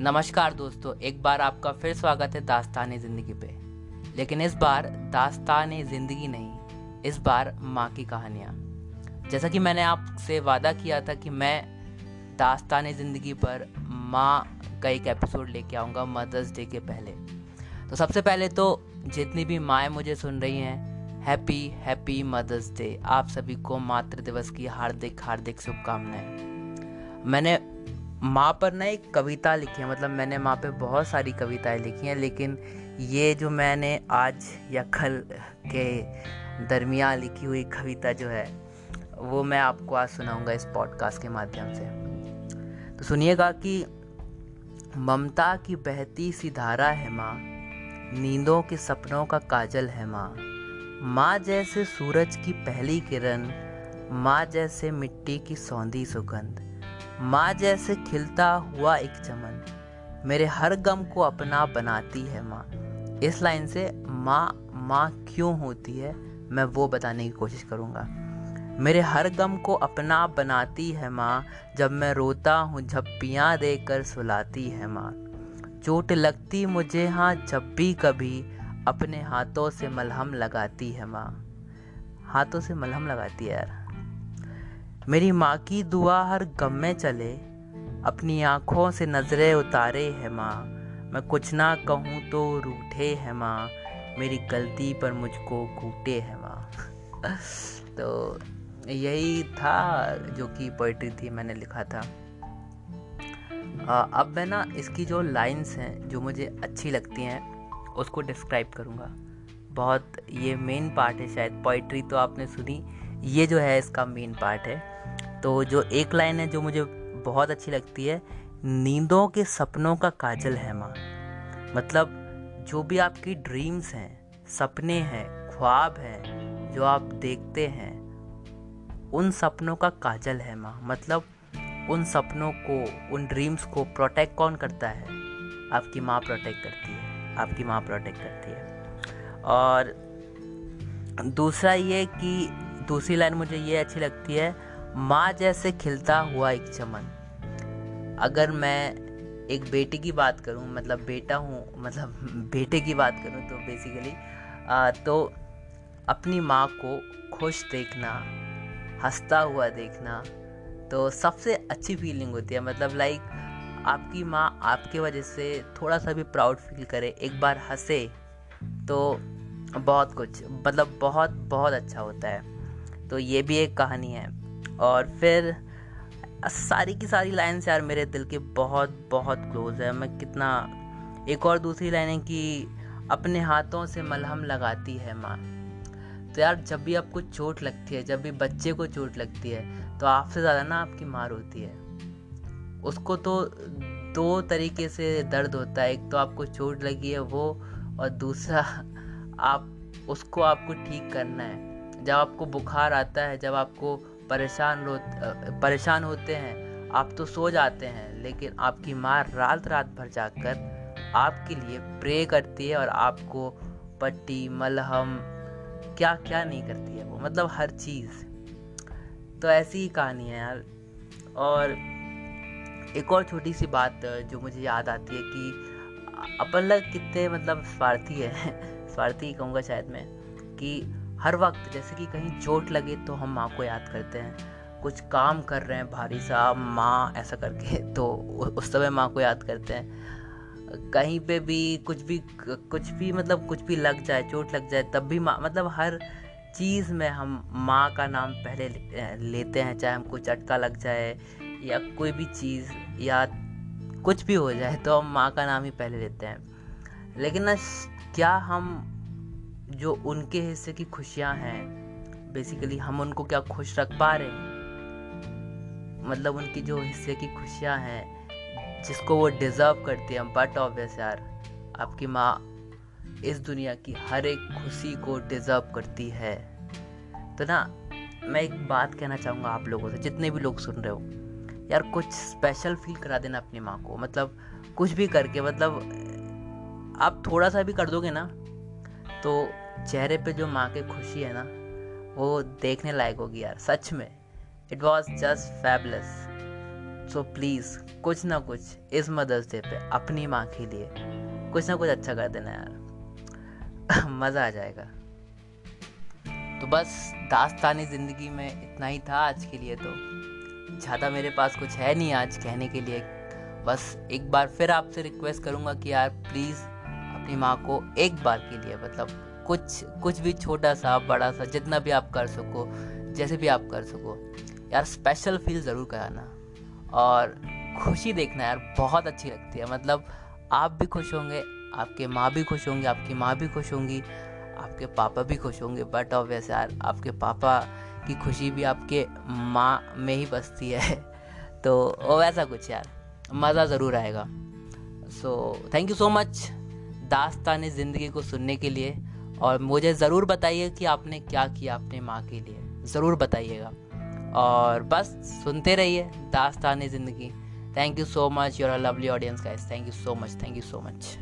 नमस्कार दोस्तों, एक बार आपका फिर स्वागत है दास्तान ज़िंदगी पे। लेकिन इस बार दास्तान ज़िंदगी नहीं, इस बार माँ की कहानियाँ। जैसा कि मैंने आपसे वादा किया था कि मैं दास्तान ज़िंदगी पर माँ का एक एपिसोड लेके आऊँगा मदर्स डे के पहले। तो सबसे पहले तो जितनी भी माएँ मुझे सुन रही हैं, हैप्पी हैप्पी मदर्स डे। आप सभी को मातृ दिवस की हार्दिक हार्दिक शुभकामनाएँ। मैंने माँ पर ना एक कविता लिखी है। मतलब मैंने माँ पे बहुत सारी कविताएँ लिखी हैं, लेकिन ये जो मैंने आज या कल के दरमियान लिखी हुई कविता जो है, वो मैं आपको आज सुनाऊँगा इस पॉडकास्ट के माध्यम से। तो सुनिएगा कि ममता की बहती सी धारा है माँ, नींदों के सपनों का काजल है माँ। माँ जैसे सूरज की पहली किरण, माँ जैसे मिट्टी की सौंधी सुगंध। माँ जैसे खिलता हुआ एक चमन मेरे हर गम को अपना बनाती है माँ। इस लाइन से माँ माँ क्यों होती है, मैं वो बताने की कोशिश करूँगा। मेरे हर गम को अपना बनाती है माँ, जब मैं रोता हूँ, झप्पियाँ देकर सुलाती है माँ। चोट लगती मुझे हाँ जब भी कभी अपने हाथों से मलहम लगाती है माँ। हाथों से मलहम लगाती है यार। मेरी माँ की दुआ हर गम में चले अपनी आँखों से नज़रें उतारे है माँ। मैं कुछ ना कहूँ तो रूठे है माँ मेरी गलती पर मुझको कूटे है माँ। तो यही था जो कि पोइट्री थी मैंने लिखा था। आ, अब मैं ना इसकी जो लाइंस हैं जो मुझे अच्छी लगती हैं उसको डिस्क्राइब करूँगा। बहुत ये मेन पार्ट है शायद पोइट्री तो आपने सुनी ये जो है इसका मेन पार्ट है। तो जो एक लाइन है जो मुझे बहुत अच्छी लगती है, नींदों के सपनों का काजल है माँ। मतलब जो भी आपकी ड्रीम्स हैं, सपने हैं, ख्वाब हैं, जो आप देखते हैं, उन सपनों का काजल है माँ। मतलब उन सपनों को, उन ड्रीम्स को प्रोटेक्ट कौन करता है? आपकी माँ प्रोटेक्ट करती है। आपकी माँ प्रोटेक्ट करती है। और दूसरा ये कि दूसरी लाइन मुझे ये अच्छी लगती है माँ जैसे खिलता हुआ एक चमन। अगर मैं एक बेटे की बात करूँ मतलब बेटा हूँ मतलब बेटे की बात करूँ तो बेसिकली आ, तो अपनी माँ को खुश देखना हंसता हुआ देखना तो सबसे अच्छी फीलिंग होती है। मतलब लाइक आपकी माँ आपके वजह से थोड़ा सा भी प्राउड फील करे एक बार हंसे तो बहुत कुछ मतलब बहुत बहुत अच्छा होता है। तो ये भी एक कहानी है। और फिर, सारी की सारी लाइन्स यार मेरे दिल के बहुत बहुत क्लोज है। मैं कितना, एक और दूसरी लाइन है कि अपने हाथों से मलहम लगाती है माँ। तो यार, जब भी आपको चोट लगती है, जब भी बच्चे को चोट लगती है तो आपसे ज़्यादा ना आपकी मार होती है। उसको तो दो तरीके से दर्द होता है। एक तो आपको चोट लगी है वो, और दूसरा, आप, उसको आपको ठीक करना है। जब आपको बुखार आता है, जब आपको परेशान परेशान होते हैं, आप तो सो जाते हैं, लेकिन आपकी माँ रात रात भर जाकर आपके लिए प्रे करती है और आपको पट्टी, मलहम क्या क्या नहीं करती है वो मतलब हर चीज़। तो ऐसी ही कहानी है यार। और एक और छोटी सी बात, जो मुझे याद आती है कि अपन लोग कितने मतलब स्वार्थी है, स्वार्थी कहूँगा शायद मैं, कि हर वक्त जैसे कि कहीं चोट लगे तो हम माँ को याद करते हैं। कुछ काम कर रहे हैं भारी सा माँ ऐसा करके तो उस समय माँ को याद करते हैं। कहीं पे भी कुछ भी कुछ भी मतलब कुछ भी लग जाए, चोट लग जाए, तब भी माँ मतलब हर चीज़ में हम माँ का नाम पहले लेते हैं, चाहे हमको चटका लग जाए या कोई भी चीज़ या कुछ भी हो जाए तो हम माँ का नाम ही पहले लेते हैं। लेकिन ना, क्या हम जो उनके हिस्से की खुशियाँ हैं बेसिकली हम उनको क्या खुश रख पा रहे हैं? मतलब उनकी जो हिस्से की खुशियाँ हैं, जिसको वो डिज़र्व करती हैं बट ऑब्वियस यार, आपकी माँ इस दुनिया की हर एक खुशी को डिज़र्व करती है। तो ना, मैं एक बात कहना चाहूँगा आप लोगों से, जितने भी लोग सुन रहे हो, यार कुछ स्पेशल फील करा देना अपनी माँ को मतलब कुछ भी करके मतलब आप थोड़ा सा भी कर दोगे ना तो चेहरे पे जो माँ की खुशी है ना, वो देखने लायक होगी यार, सच में। It was just fabulous so please कुछ ना कुछ इस मदर्स डे पे अपनी माँ के लिए कुछ ना कुछ अच्छा कर देना यार। मज़ा आ जाएगा। तो बस दास्तानी ज़िंदगी में इतना ही था आज के लिए तो। ज़्यादा मेरे पास कुछ है नहीं आज कहने के लिए। बस एक बार फिर आपसे रिक्वेस्ट करूँगा कि यार प्लीज़ अपनी माँ को एक बार के लिए मतलब कुछ कुछ भी छोटा सा, बड़ा सा, जितना भी आप कर सको, जैसे भी आप कर सको, यार स्पेशल फील ज़रूर कराना। और खुशी देखना यार बहुत अच्छी लगती है मतलब आप भी खुश होंगे, आपके माँ भी खुश होंगे, आपकी माँ भी खुश होंगी, आपके पापा भी खुश होंगे बट ऑब्वियस यार आपके पापा की खुशी भी आपके माँ में ही बसती है। तो वैसा कुछ यार, मज़ा ज़रूर आएगा। So thank you so much Dastan Zindagi को सुनने के लिए। और मुझे ज़रूर बताइए कि आपने क्या किया अपने माँ के लिए। ज़रूर बताइएगा। और बस सुनते रहिए Dastan Zindagi. Thank you so much your lovely audience guys thank you so much thank you so much